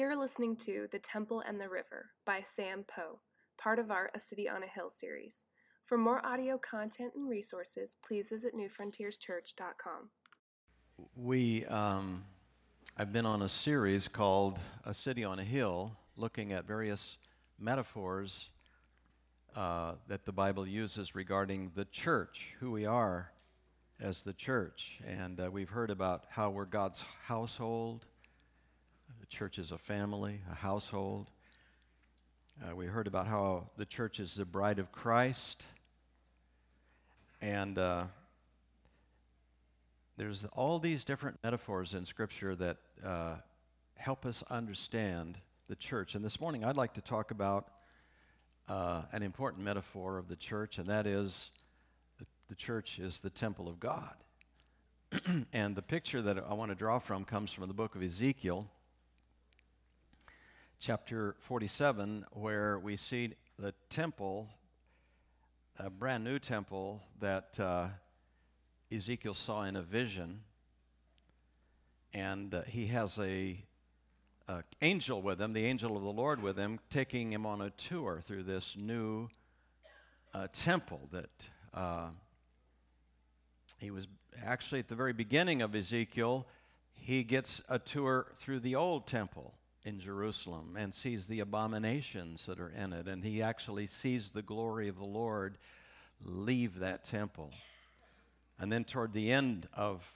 You're listening to The Temple and the River by Sam Poe, part of our A City on a Hill series. For more audio content and resources, please visit newfrontierschurch.com. We, um, I've been on a series called A City on a Hill, looking at various metaphors uh, that the Bible uses regarding the church, who we are as the church. And uh, we've heard about how we're God's household. Church is a family, a household. Uh, we heard about how the church is the bride of Christ. And uh, there's all these different metaphors in Scripture that uh, help us understand the church. And this morning, I'd like to talk about uh, an important metaphor of the church, and that is the church is the temple of God. and the picture that I want to draw from comes from the book of Ezekiel, chapter 47, where we see the temple, a brand new temple that. Uh, Ezekiel saw in a vision, and uh, he has a, a, angel with him, the angel of the Lord with him, taking him on a tour through this new uh, temple that uh, he was actually at the very beginning of Ezekiel. He gets a tour through the old temple in Jerusalem and sees the abominations that are in it, and he actually sees the glory of the Lord leave that temple. And then toward the end of,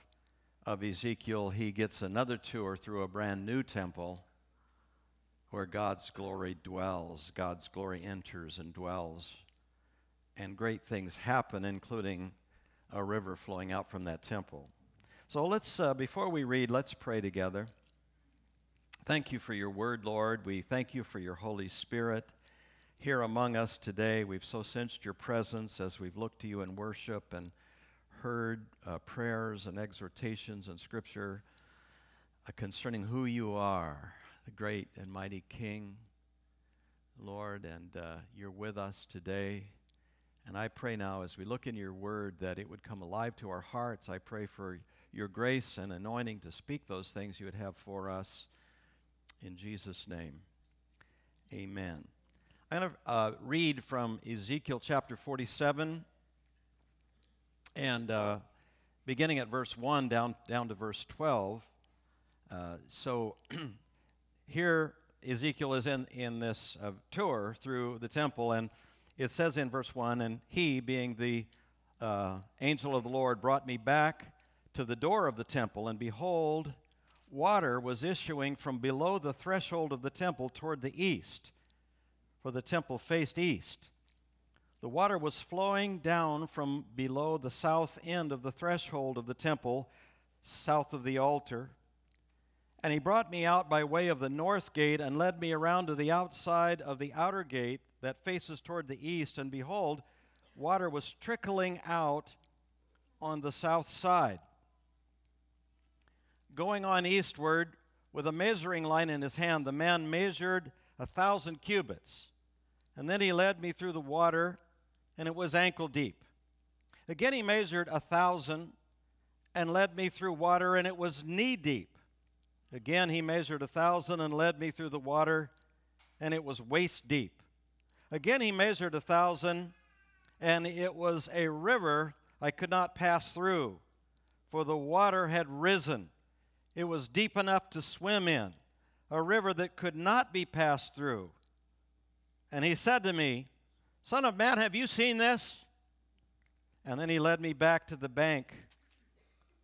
of Ezekiel, he gets another tour through a brand new temple where God's glory dwells, God's glory enters and dwells. And great things happen, including a river flowing out from that temple. So let's, uh, before we read, let's pray together. Thank you for your word, Lord. We thank you for your Holy Spirit here among us today. We've so sensed your presence as we've looked to you in worship and heard uh, prayers and exhortations and Scripture uh, concerning who you are, the great and mighty King, Lord, and uh, you're with us today. And I pray now as we look in your word that it would come alive to our hearts. I pray for your grace and anointing to speak those things you would have for us. In Jesus' name, amen. I'm going to uh, read from Ezekiel chapter 47 and uh, beginning at verse 1 down, down to verse 12. Uh, so here Ezekiel is in, in this uh, tour through the temple, and it says in verse 1 And he, being the uh, angel of the Lord, brought me back to the door of the temple, and behold, water was issuing from below the threshold of the temple toward the east, for the temple faced east. The water was flowing down from below the south end of the threshold of the temple, south of the altar. And he brought me out by way of the north gate and led me around to the outside of the outer gate that faces toward the east. And behold, water was trickling out on the south side. Going on eastward with a measuring line in his hand, the man measured a thousand cubits. And then he led me through the water and it was ankle deep. Again, he measured a thousand and led me through water, and it was knee deep. Again, he measured a thousand and led me through the water, and it was waist deep. Again, he measured a thousand, and it was a river I could not pass through, for the water had risen. It was deep enough to swim in, a river that could not be passed through. And he said to me, Son of man, have you seen this? And then he led me back to the bank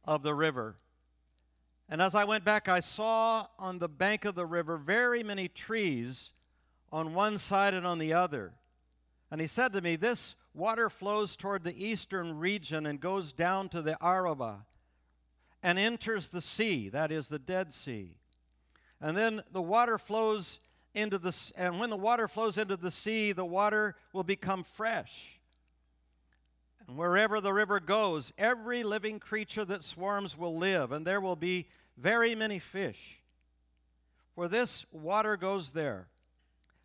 of the river. And as I went back, I saw on the bank of the river very many trees on one side and on the other. And he said to me, This water flows toward the eastern region and goes down to the Arabah and enters the sea, that is the Dead Sea. And then the water flows into the and when the water flows into the sea, the water will become fresh. And wherever the river goes, every living creature that swarms will live, and there will be very many fish. For this water goes there.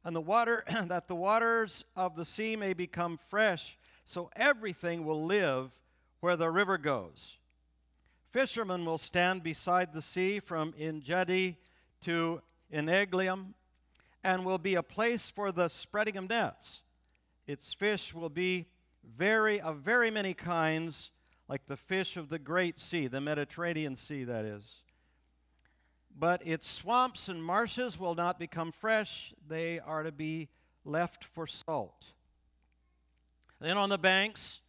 And the water that the waters of the sea may become fresh, so everything will live where the river goes. Fishermen will stand beside the sea from Engedi to Eneglaim, and will be a place for the spreading of nets. Its fish will be very of very many kinds, like the fish of the great sea, the Mediterranean Sea, that is. But its swamps and marshes will not become fresh, they are to be left for salt. Then on the banks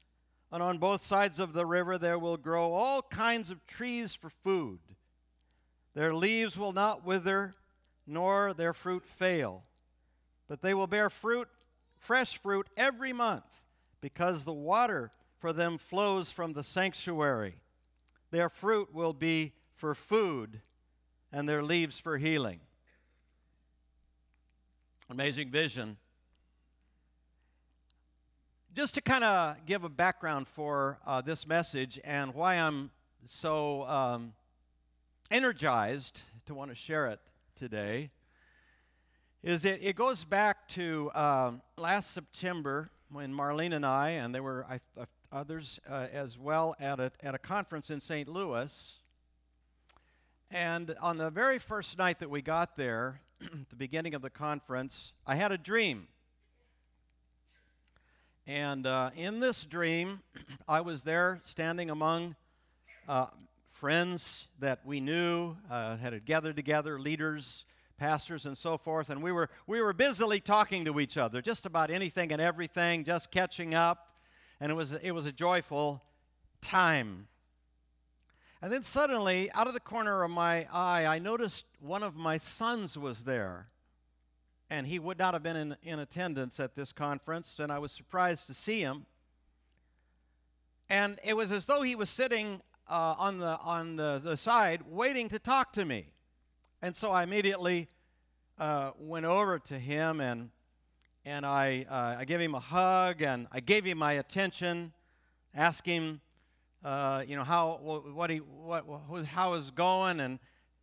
and on both sides of the river there will grow all kinds of trees for food. Their leaves will not wither, nor their fruit fail, but they will bear fruit, fresh fruit, every month, because the water for them flows from the sanctuary. Their fruit will be for food, and their leaves for healing. Amazing vision just to kind of give a background for uh, this message and why I'm so um, energized to want to share it today, is it, it goes back to uh, last September when Marlene and I, and there were I, uh, others uh, as well, at a, at a conference in St. Louis. And on the very first night that we got there, the beginning of the conference, I had a dream. And uh, in this dream, I was there standing among uh, friends that we knew, uh, had gathered together, leaders, pastors, and so forth. And we were, we were busily talking to each other, just about anything and everything, just catching up. And it was, it was a joyful time. And then suddenly, out of the corner of my eye, I noticed one of my sons was there and he would not have been in, in attendance at this conference, and I was surprised to see him. And it was as though he was sitting uh, on, the, on the, the side waiting to talk to me. And so I immediately uh, went over to him and, and I, uh, I gave him a hug and I gave him my attention, asked him, uh, you know, how, what he, what, how was going and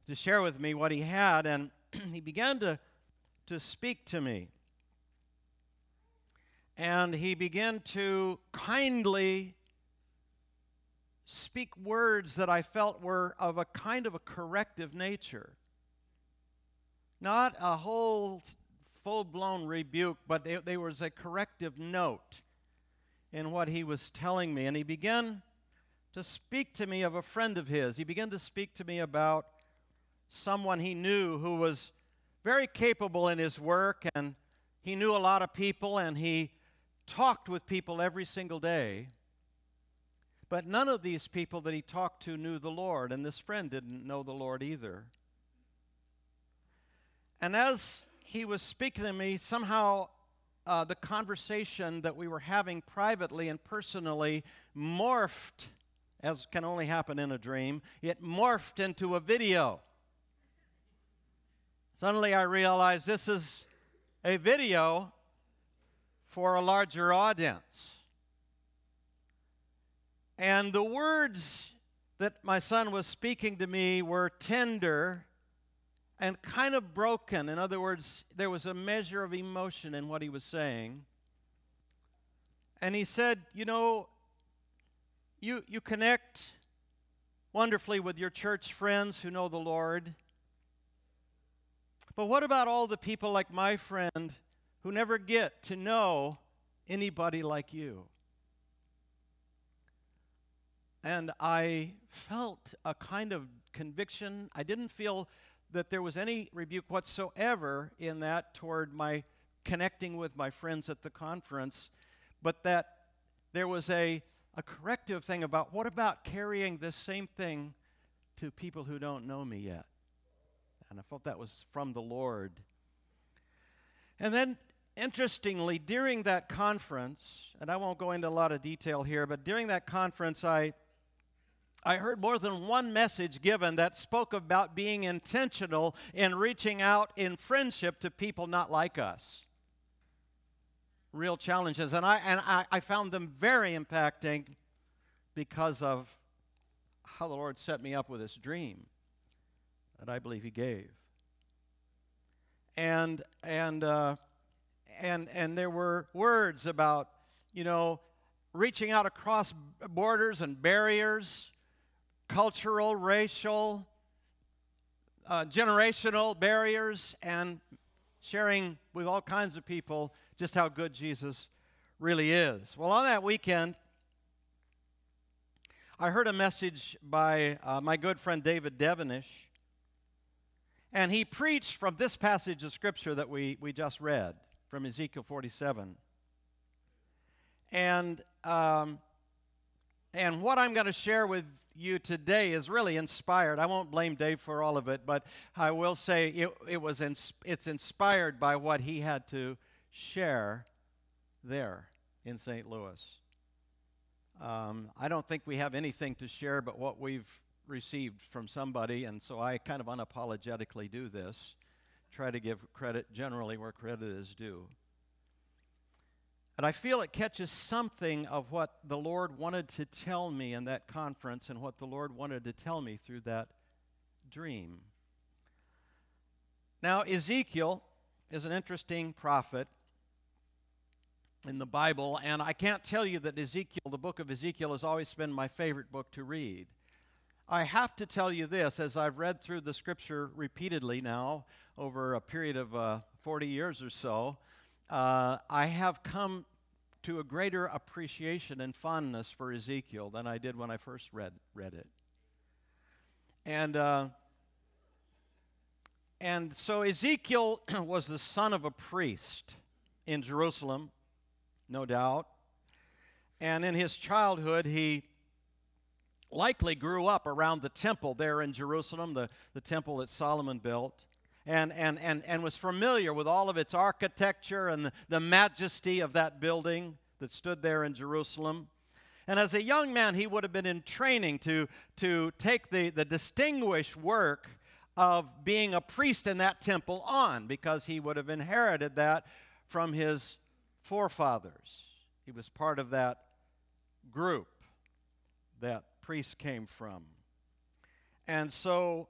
to share with me what he had. And he began to to speak to me. And he began to kindly speak words that I felt were of a kind of a corrective nature. Not a whole full blown rebuke, but there was a corrective note in what he was telling me. And he began to speak to me of a friend of his. He began to speak to me about someone he knew who was very capable in his work, and he knew a lot of people, and he talked with people every single day. But none of these people that he talked to knew the Lord, and this friend didn't know the Lord either. And as he was speaking to me, somehow uh, the conversation that we were having privately and personally morphed, as can only happen in a dream, it morphed into a video. Suddenly I realized this is a video for a larger audience. And the words that my son was speaking to me were tender and kind of broken. In other words, there was a measure of emotion in what he was saying. And he said, You know, you, you connect wonderfully with your church friends who know the Lord. But what about all the people like my friend who never get to know anybody like you? And I felt a kind of conviction. I didn't feel that there was any rebuke whatsoever in that toward my connecting with my friends at the conference, but that there was a, a corrective thing about what about carrying this same thing to people who don't know me yet? And I felt that was from the Lord. And then, interestingly, during that conference, and I won't go into a lot of detail here, but during that conference, I, I heard more than one message given that spoke about being intentional in reaching out in friendship to people not like us. Real challenges. And I, and I, I found them very impacting because of how the Lord set me up with this dream that I believe he gave. And and uh, and and there were words about you know reaching out across borders and barriers, cultural, racial, uh, generational barriers and sharing with all kinds of people just how good Jesus really is. Well, on that weekend, I heard a message by uh, my good friend David Devenish, and he preached from this passage of Scripture that we, we just read from Ezekiel 47. And, um, and what I'm going to share with you today is really inspired. I won't blame Dave for all of it, but I will say it, it was ins- it's inspired by what he had to share there in St. Louis. Um, I don't think we have anything to share but what we've received from somebody, and so I kind of unapologetically do this. Try to give credit generally where credit is due. And I feel it catches something of what the Lord wanted to tell me in that conference and what the Lord wanted to tell me through that dream. Now, Ezekiel is an interesting prophet in the Bible, and I can't tell you that Ezekiel, the book of Ezekiel, has always been my favorite book to read. I have to tell you this as I've read through the scripture repeatedly now over a period of uh, 40 years or so uh, I have come to a greater appreciation and fondness for Ezekiel than I did when I first read, read it. And, uh, and so Ezekiel was the son of a priest in Jerusalem, no doubt. And in his childhood, he likely grew up around the temple there in Jerusalem, the, the temple that Solomon built and, and, and, and was familiar with all of its architecture and the, the majesty of that building that stood there in Jerusalem. And as a young man, he would have been in training to, to take the, the distinguished work of being a priest in that temple on because he would have inherited that from his forefathers. He was part of that group that priests came from. And so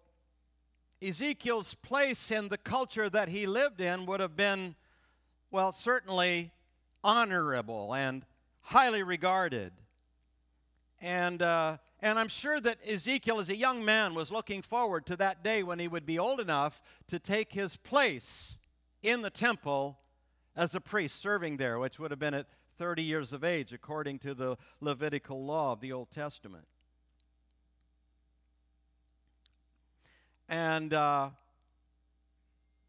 Ezekiel's place in the culture that he lived in would have been, well, certainly honorable and highly regarded. And, uh, and I'm sure that Ezekiel, as a young man, was looking forward to that day when he would be old enough to take his place in the temple as a priest serving there, which would have been at 30 years of age, according to the Levitical law of the Old Testament. And uh,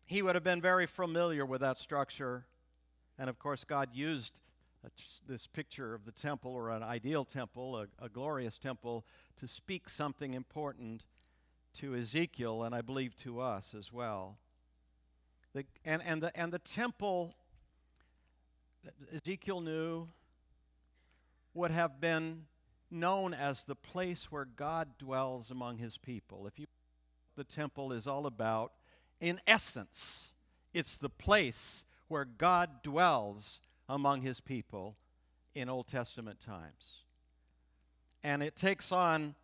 he would have been very familiar with that structure. And of course, God used this picture of the temple or an ideal temple, a, a glorious temple, to speak something important to Ezekiel and I believe to us as well. The, and, and, the, and the temple Ezekiel knew would have been known as the place where God dwells among his people. If you the temple is all about. In essence, it's the place where God dwells among his people in Old Testament times. And it takes on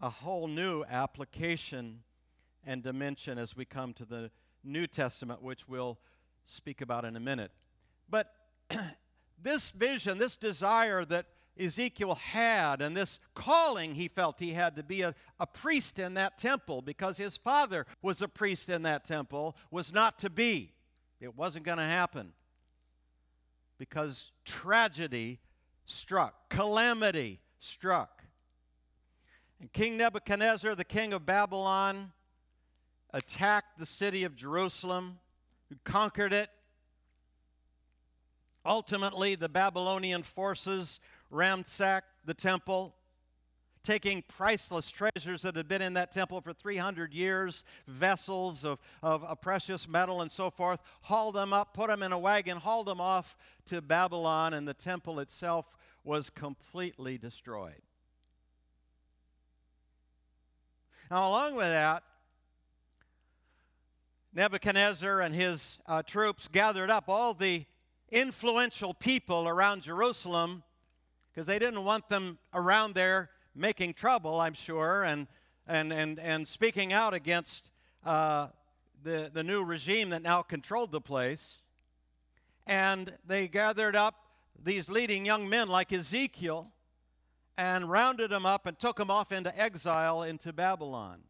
a whole new application and dimension as we come to the New Testament, which we'll speak about in a minute. But this vision, this desire that Ezekiel had and this calling he felt he had to be a, a priest in that temple because his father was a priest in that temple was not to be. It wasn't going to happen because tragedy struck, calamity struck. And King Nebuchadnezzar, the king of Babylon, attacked the city of Jerusalem, conquered it. Ultimately, the Babylonian forces ransacked the temple, taking priceless treasures that had been in that temple for 300 years, vessels of, of a precious metal and so forth, hauled them up, put them in a wagon, hauled them off to Babylon, and the temple itself was completely destroyed. Now, along with that, Nebuchadnezzar and his uh, troops gathered up all the influential people around Jerusalem because they didn't want them around there making trouble, I'm sure, and, and, and, and speaking out against uh, the, the new regime that now controlled the place. And they gathered up these leading young men like Ezekiel and rounded them up and took them off into exile into Babylon.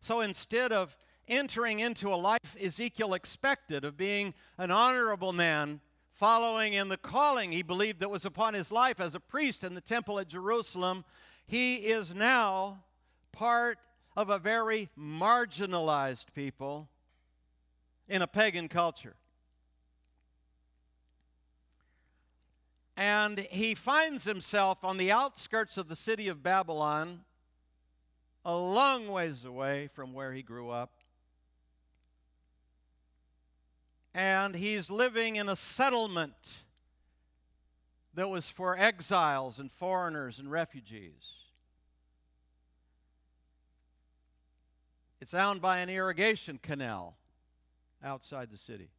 So instead of entering into a life Ezekiel expected of being an honorable man, following in the calling he believed that was upon his life as a priest in the temple at Jerusalem, he is now part of a very marginalized people in a pagan culture. And he finds himself on the outskirts of the city of Babylon, a long ways away from where he grew up. And he's living in a settlement that was for exiles and foreigners and refugees. It's owned by an irrigation canal outside the city.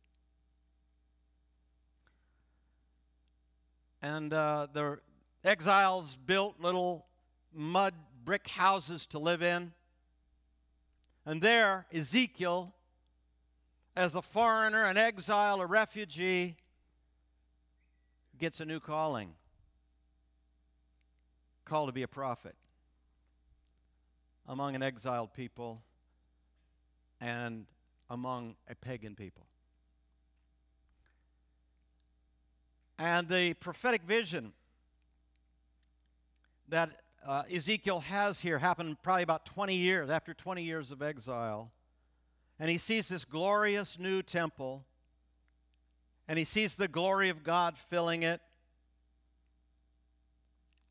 And uh, the exiles built little mud brick houses to live in. And there, Ezekiel, as a foreigner, an exile, a refugee, gets a new calling called to be a prophet among an exiled people and among a pagan people. And the prophetic vision that uh, Ezekiel has here happened probably about 20 years, after 20 years of exile. And he sees this glorious new temple, and he sees the glory of God filling it.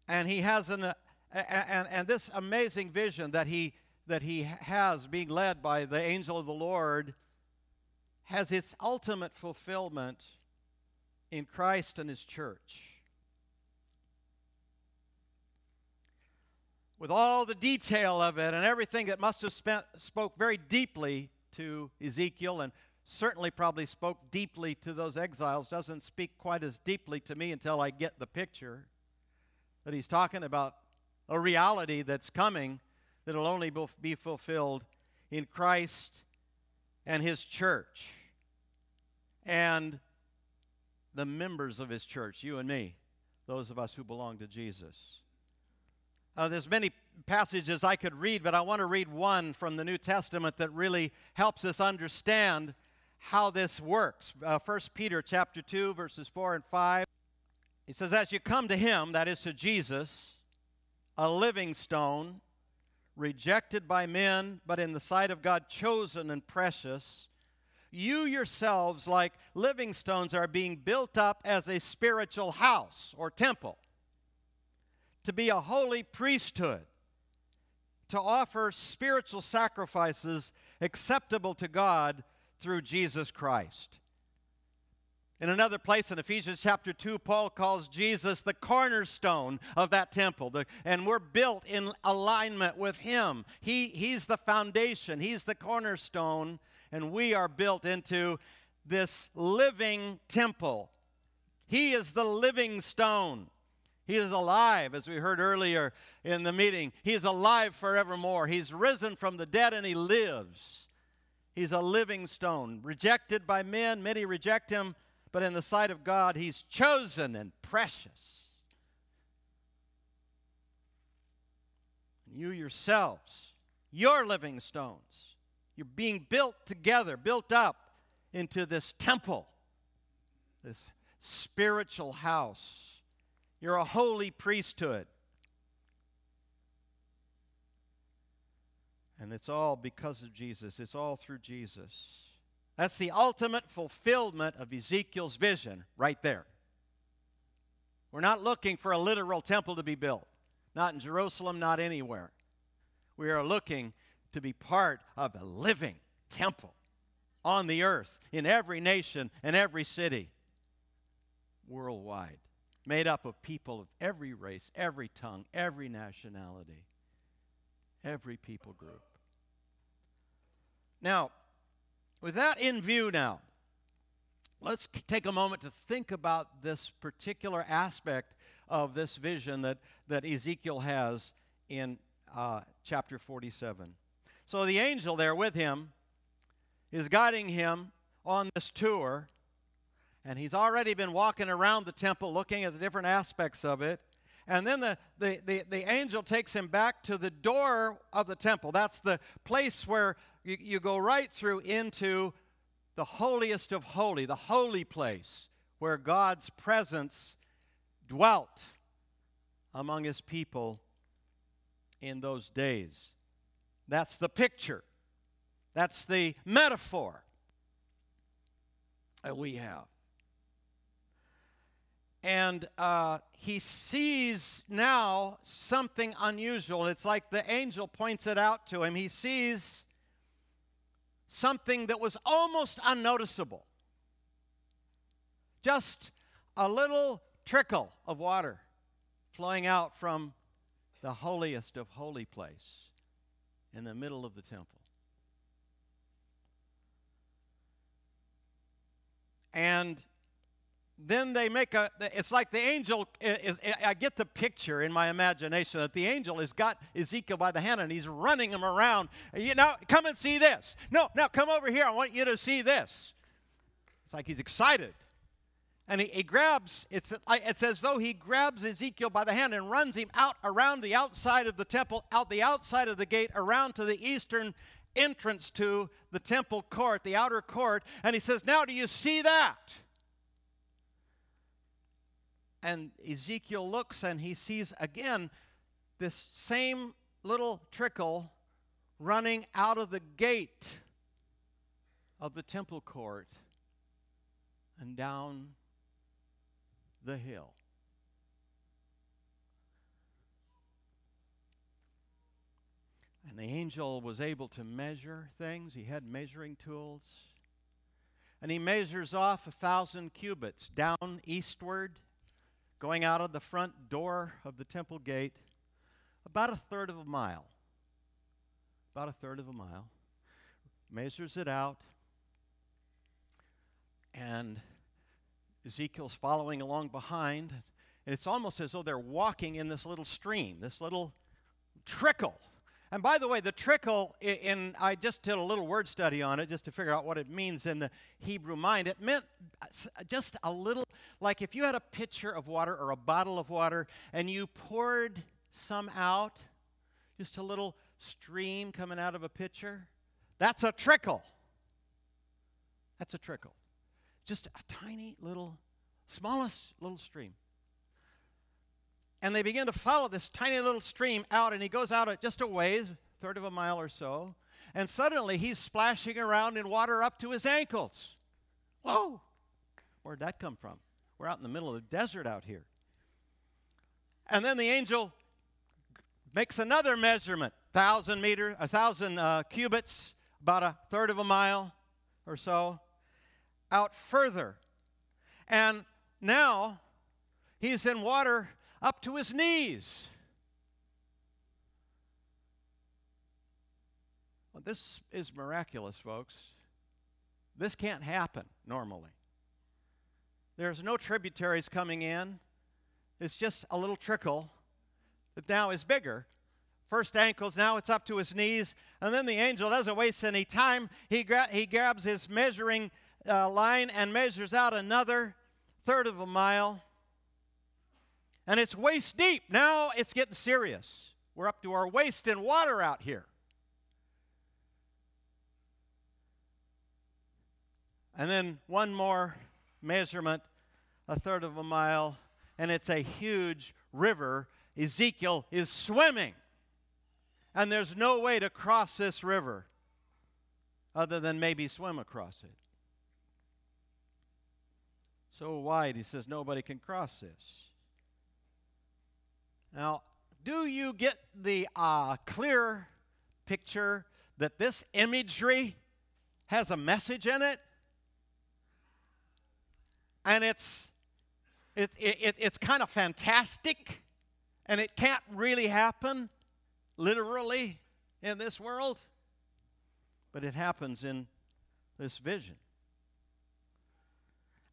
And he has an, and, and this amazing vision that he, that he has, being led by the angel of the Lord, has its ultimate fulfillment in Christ and His church. With all the detail of it and everything that must have spent, spoke very deeply to Ezekiel and certainly probably spoke deeply to those exiles, doesn't speak quite as deeply to me until I get the picture that he's talking about a reality that's coming that will only be fulfilled in Christ and his church. And the members of his church, you and me, those of us who belong to Jesus. Uh, there's many passages I could read, but I want to read one from the New Testament that really helps us understand how this works. Uh, 1 Peter chapter 2, verses 4 and 5. He says, As you come to him, that is to Jesus, a living stone, rejected by men, but in the sight of God chosen and precious, you yourselves, like living stones, are being built up as a spiritual house or temple, to be a holy priesthood, to offer spiritual sacrifices acceptable to God through Jesus Christ. In another place in Ephesians chapter 2, Paul calls Jesus the cornerstone of that temple. The, and we're built in alignment with him. He, he's the foundation, he's the cornerstone and we are built into this living temple. He is the living stone. He is alive, as we heard earlier in the meeting. He is alive forevermore. He's risen from the dead and he lives. He's a living stone, rejected by men. Many reject him, but in the sight of God, he's chosen and precious. You yourselves, your living stones, you're being built together, built up into this temple, this spiritual house. You're a holy priesthood. And it's all because of Jesus, it's all through Jesus. That's the ultimate fulfillment of Ezekiel's vision right there. We're not looking for a literal temple to be built, not in Jerusalem, not anywhere. We are looking to be part of a living temple on the earth, in every nation and every city, worldwide, made up of people of every race, every tongue, every nationality, every people group. Now, with that in view now, let's take a moment to think about this particular aspect of this vision that, that Ezekiel has in uh, chapter 47. So the angel there with him is guiding him on this tour, and he's already been walking around the temple looking at the different aspects of it. And then the, the, the, the, angel takes him back to the door of the temple. That's the place where you, you go right through into the holiest of holy, the holy place where God's presence dwelt among his people in those days. That's the picture. That's the metaphor that we have. And uh, he sees now something unusual. It's like the angel points it out to him. He sees something that was almost unnoticeable just a little trickle of water flowing out from the holiest of holy place in the middle of the temple. And then they make a it's like the angel is i get the picture in my imagination that the angel has got ezekiel by the hand and he's running him around. You know come and see this. No now come over here. I want you to see this. It's like he's excited. And he, he grabs it's, it's as though he grabs ezekiel by the hand and runs him out around the outside of the temple out the outside of the gate around to the eastern entrance to the temple court the outer court. And he says now do you see that and Ezekiel looks and he sees again this same little trickle running out of the gate of the temple court and down the hill. And the angel was able to measure things. He had measuring tools. And he measures off a thousand cubits down eastward going out of the front door of the temple gate, about a third of a mile. About a third of a mile. Measures it out. And Ezekiel's following along behind. And it's almost as though they're walking in this little stream, this little trickle and by the way, the trickle, in, I just did a little word study on it just to figure out what it means in the Hebrew mind. It meant just a little, like if you had a pitcher of water or a bottle of water and you poured some out, just a little stream coming out of a pitcher, that's a trickle. That's a trickle. Just a tiny little, smallest little stream and they begin to follow this tiny little stream out, and he goes out just a ways, third of a mile or so, and suddenly he's splashing around in water up to his ankles. Whoa! Where'd that come from? We're out in the middle of the desert out here. And then the angel makes another measurement, thousand meter, a thousand uh, cubits, about a third of a mile or so, out further. And now he's in water up to his knees. Well, this is miraculous, folks. This can't happen normally. There's no tributaries coming in. It's just a little trickle that now is bigger. First ankles, now it's up to his knees. And then the angel doesn't waste any time. He, gra- he grabs his measuring uh, line and measures out another third of a mile and it's waist deep. Now it's getting serious. We're up to our waist in water out here. And then one more measurement, a third of a mile, and it's a huge river. Ezekiel is swimming. And there's no way to cross this river other than maybe swim across it. So wide, he says, nobody can cross this. Now, do you get the uh, clear picture that this imagery has a message in it? And it's, it's, it, it's kind of fantastic, and it can't really happen literally in this world, but it happens in this vision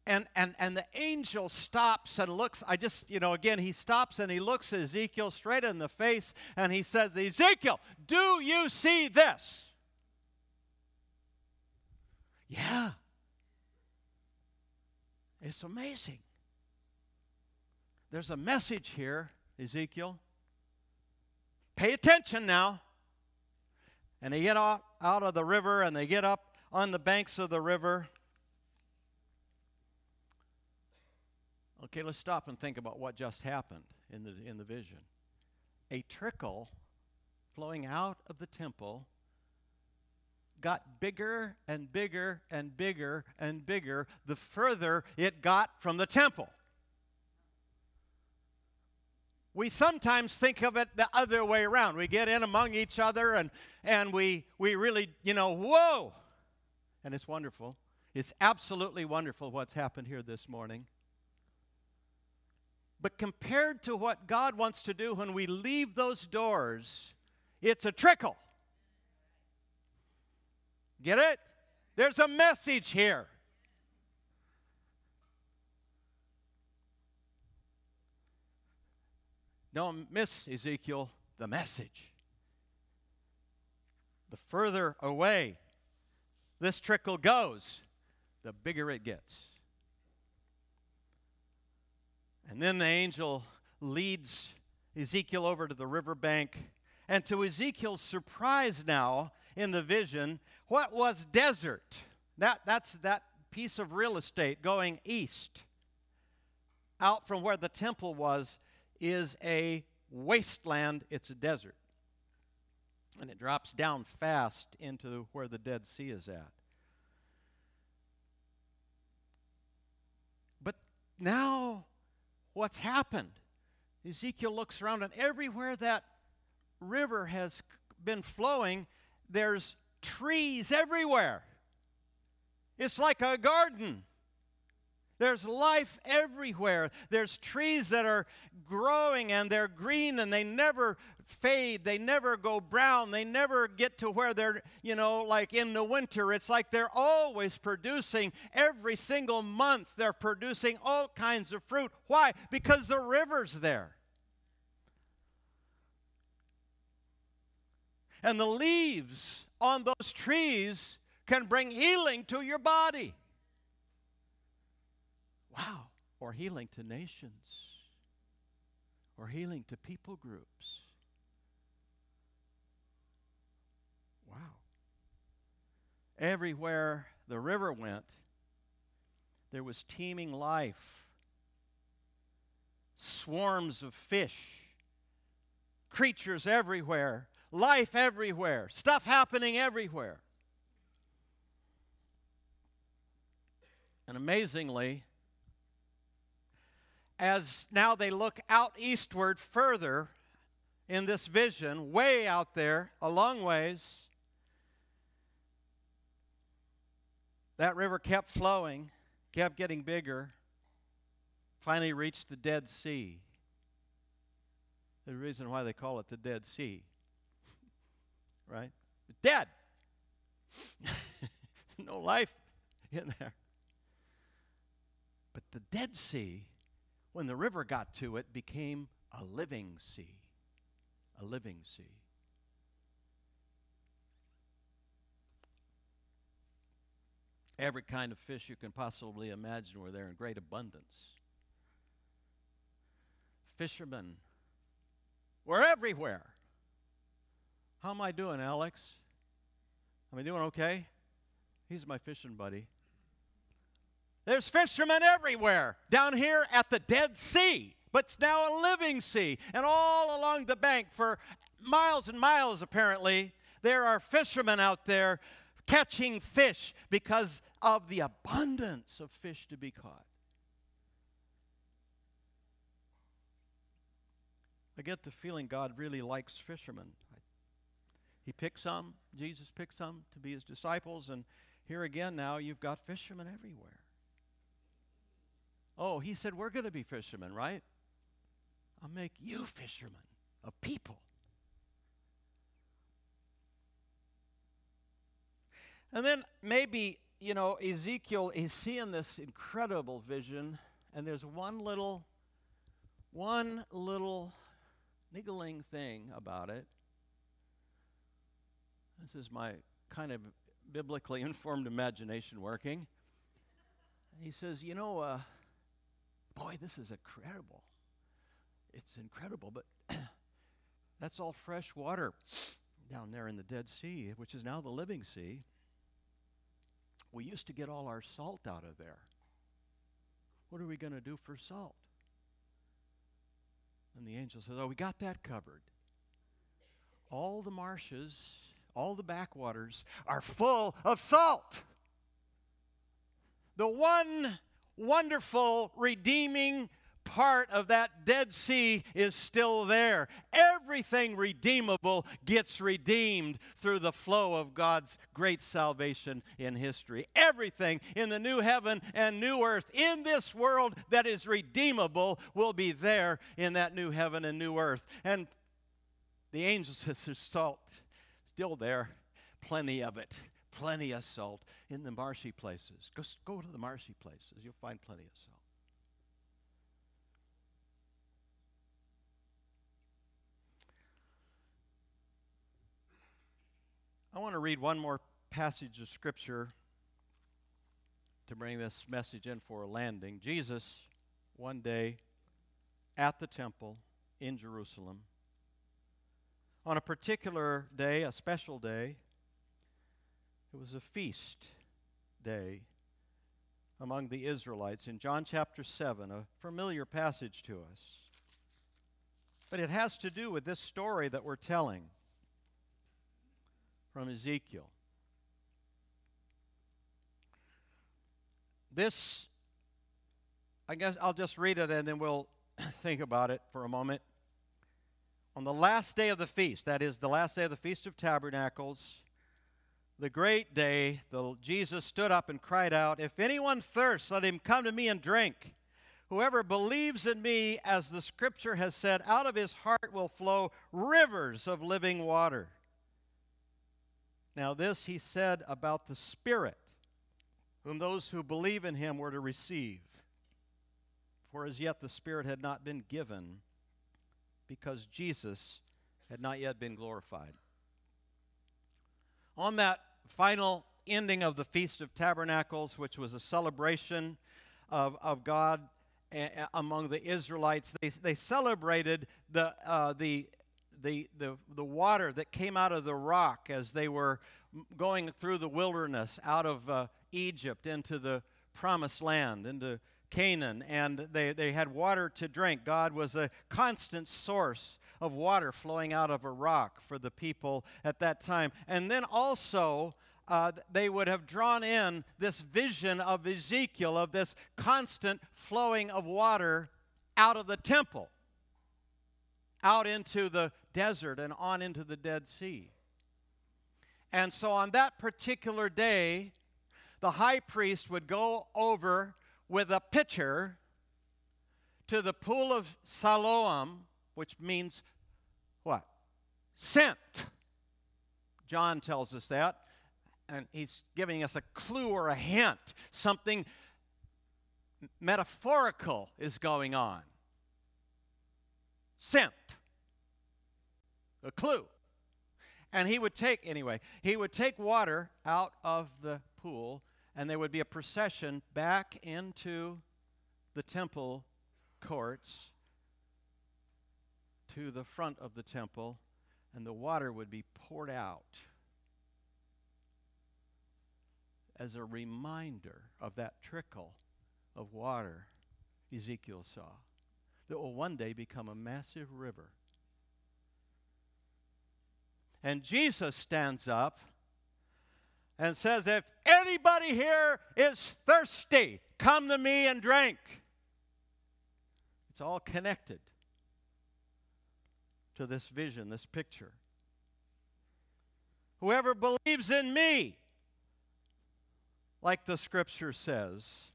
and, and, and the angel stops and looks. I just, you know, again, he stops and he looks Ezekiel straight in the face and he says, Ezekiel, do you see this? Yeah. It's amazing. There's a message here, Ezekiel? Pay attention now. And they get out, out of the river and they get up on the banks of the river. Okay, let's stop and think about what just happened in the, in the vision. A trickle flowing out of the temple got bigger and bigger and bigger and bigger the further it got from the temple. We sometimes think of it the other way around. We get in among each other and, and we, we really, you know, whoa! And it's wonderful. It's absolutely wonderful what's happened here this morning. But compared to what God wants to do when we leave those doors, it's a trickle. Get it? There's a message here. Don't miss, Ezekiel, the message. The further away this trickle goes, the bigger it gets. And then the angel leads Ezekiel over to the riverbank. And to Ezekiel's surprise now in the vision, what was desert? That, that's that piece of real estate going east out from where the temple was is a wasteland, it's a desert. And it drops down fast into where the Dead Sea is at. But now, what's happened? Ezekiel looks around, and everywhere that river has been flowing, there's trees everywhere. It's like a garden. There's life everywhere. There's trees that are growing and they're green and they never fade. They never go brown. They never get to where they're, you know, like in the winter. It's like they're always producing every single month. They're producing all kinds of fruit. Why? Because the river's there. And the leaves on those trees can bring healing to your body. Wow. Or healing to nations, or healing to people groups. Wow. Everywhere the river went, there was teeming life, swarms of fish, creatures everywhere, life everywhere, stuff happening everywhere. And amazingly, as now they look out eastward further in this vision, way out there, a long ways, that river kept flowing, kept getting bigger, finally reached the Dead Sea. The reason why they call it the Dead Sea, right? Dead. no life in there. But the Dead Sea when the river got to it, became a living sea. A living sea. Every kind of fish you can possibly imagine were there in great abundance. Fishermen were everywhere. How am I doing, Alex? Am I doing okay? He's my fishing buddy. There's fishermen everywhere down here at the Dead Sea, but it's now a living sea. And all along the bank, for miles and miles apparently, there are fishermen out there catching fish because of the abundance of fish to be caught. I get the feeling God really likes fishermen. He picked some, Jesus picked some to be his disciples, and here again now you've got fishermen everywhere. Oh, he said, We're going to be fishermen, right? I'll make you fishermen of people. And then maybe, you know, Ezekiel is seeing this incredible vision, and there's one little, one little niggling thing about it. This is my kind of biblically informed imagination working. He says, you know, uh, Boy, this is incredible. it's incredible, but that's all fresh water down there in the Dead Sea, which is now the living sea. We used to get all our salt out of there. What are we going to do for salt? And the angel says, Oh, we got that covered. All the marshes, all the backwaters are full of salt. The one wonderful, redeeming part of that Dead Sea is still there. Everything redeemable gets redeemed through the flow of God's great salvation in history. Everything in the new heaven and new earth in this world that is redeemable will be there in that new heaven and new earth. And the angel says there's salt still there, plenty of it. Plenty of salt in the marshy places. Go, go to the marshy places, you'll find plenty of salt. I want to read one more passage of Scripture to bring this message in for a landing. Jesus, one day at the temple in Jerusalem, on a particular day, a special day, it was a feast day among the Israelites in John chapter 7, a familiar passage to us. But it has to do with this story that we're telling from Ezekiel. This, I guess I'll just read it and then we'll think about it for a moment. On the last day of the feast, that is the last day of the Feast of Tabernacles, the great day, the, Jesus stood up and cried out, If anyone thirsts, let him come to me and drink. Whoever believes in me, as the scripture has said, out of his heart will flow rivers of living water. Now, this he said about the Spirit, whom those who believe in him were to receive. For as yet the Spirit had not been given, because Jesus had not yet been glorified. On that final ending of the Feast of Tabernacles, which was a celebration of, of God among the Israelites, they, they celebrated the, uh, the the, the, the water that came out of the rock as they were going through the wilderness out of uh, Egypt into the promised land, into Canaan, and they, they had water to drink. God was a constant source of water flowing out of a rock for the people at that time. And then also, uh, they would have drawn in this vision of Ezekiel of this constant flowing of water out of the temple out into the desert and on into the Dead Sea. And so on that particular day, the high priest would go over with a pitcher to the pool of Siloam, which means what? Sent. John tells us that. And he's giving us a clue or a hint. Something metaphorical is going on sent. A clue. And he would take, anyway, he would take water out of the pool, and there would be a procession back into the temple courts to the front of the temple, and the water would be poured out as a reminder of that trickle of water Ezekiel saw that will one day become a massive river. And Jesus stands up and says, If anybody here is thirsty, come to me and drink. It's all connected to this vision, this picture. Whoever believes in me, like the scripture says,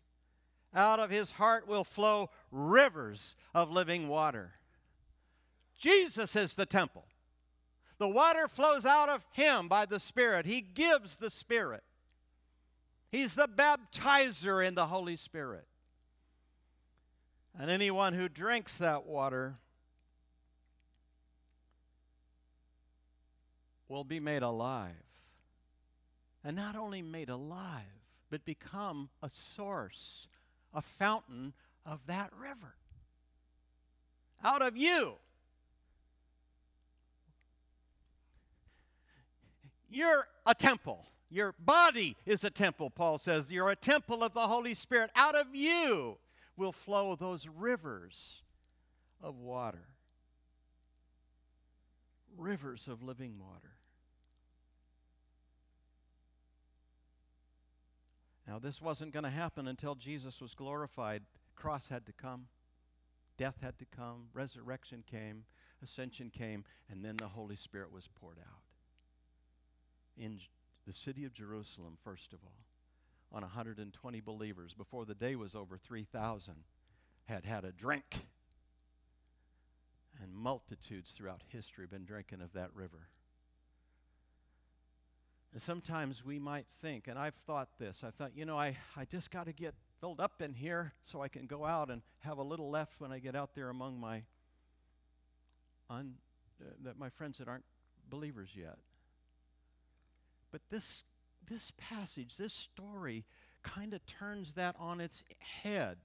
out of his heart will flow rivers of living water. Jesus is the temple. The water flows out of him by the Spirit. He gives the Spirit. He's the baptizer in the Holy Spirit. And anyone who drinks that water will be made alive. And not only made alive, but become a source a fountain of that river out of you. You're a temple. Your body is a temple, Paul says. You're a temple of the Holy Spirit. Out of you will flow those rivers of water. Rivers of living water. Now, this wasn't going to happen until Jesus was glorified. Cross had to come, death had to come, resurrection came, ascension came, and then the Holy Spirit was poured out. In the city of Jerusalem, first of all, on 120 believers, before the day was over, 3,000 had had a drink. And multitudes throughout history have been drinking of that river. And sometimes we might think, and I've thought this, I thought, you know, I, I just got to get filled up in here so I can go out and have a little left when I get out there among my un, uh, that my friends that aren't believers yet. But this this passage, this story kind of turns that on its head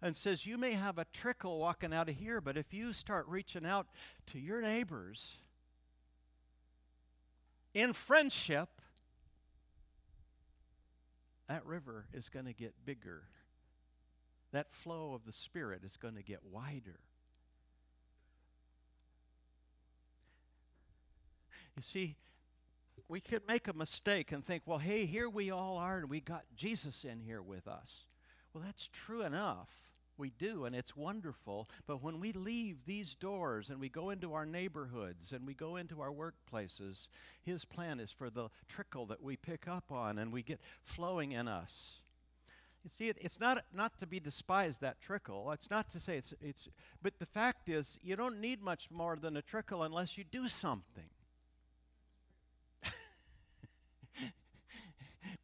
and says you may have a trickle walking out of here, but if you start reaching out to your neighbors in friendship, that river is going to get bigger. That flow of the Spirit is going to get wider. You see, we could make a mistake and think, well, hey, here we all are and we got Jesus in here with us. Well, that's true enough. We do, and it's wonderful. But when we leave these doors and we go into our neighborhoods and we go into our workplaces, His plan is for the trickle that we pick up on and we get flowing in us. You see, it, it's not, not to be despised, that trickle. It's not to say it's, it's, but the fact is, you don't need much more than a trickle unless you do something.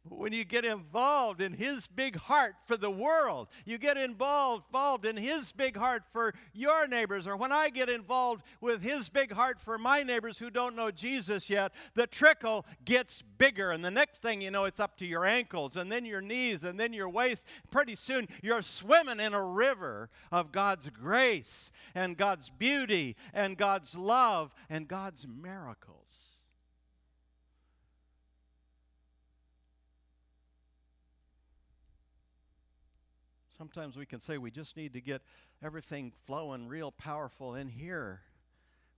When you get involved in his big heart for the world, you get involved, involved in his big heart for your neighbors, or when I get involved with his big heart for my neighbors who don't know Jesus yet, the trickle gets bigger. And the next thing you know, it's up to your ankles, and then your knees, and then your waist. Pretty soon, you're swimming in a river of God's grace, and God's beauty, and God's love, and God's miracles. Sometimes we can say we just need to get everything flowing real powerful in here.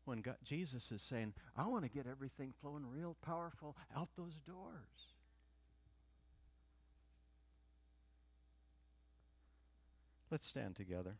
When God, Jesus is saying, I want to get everything flowing real powerful out those doors. Let's stand together.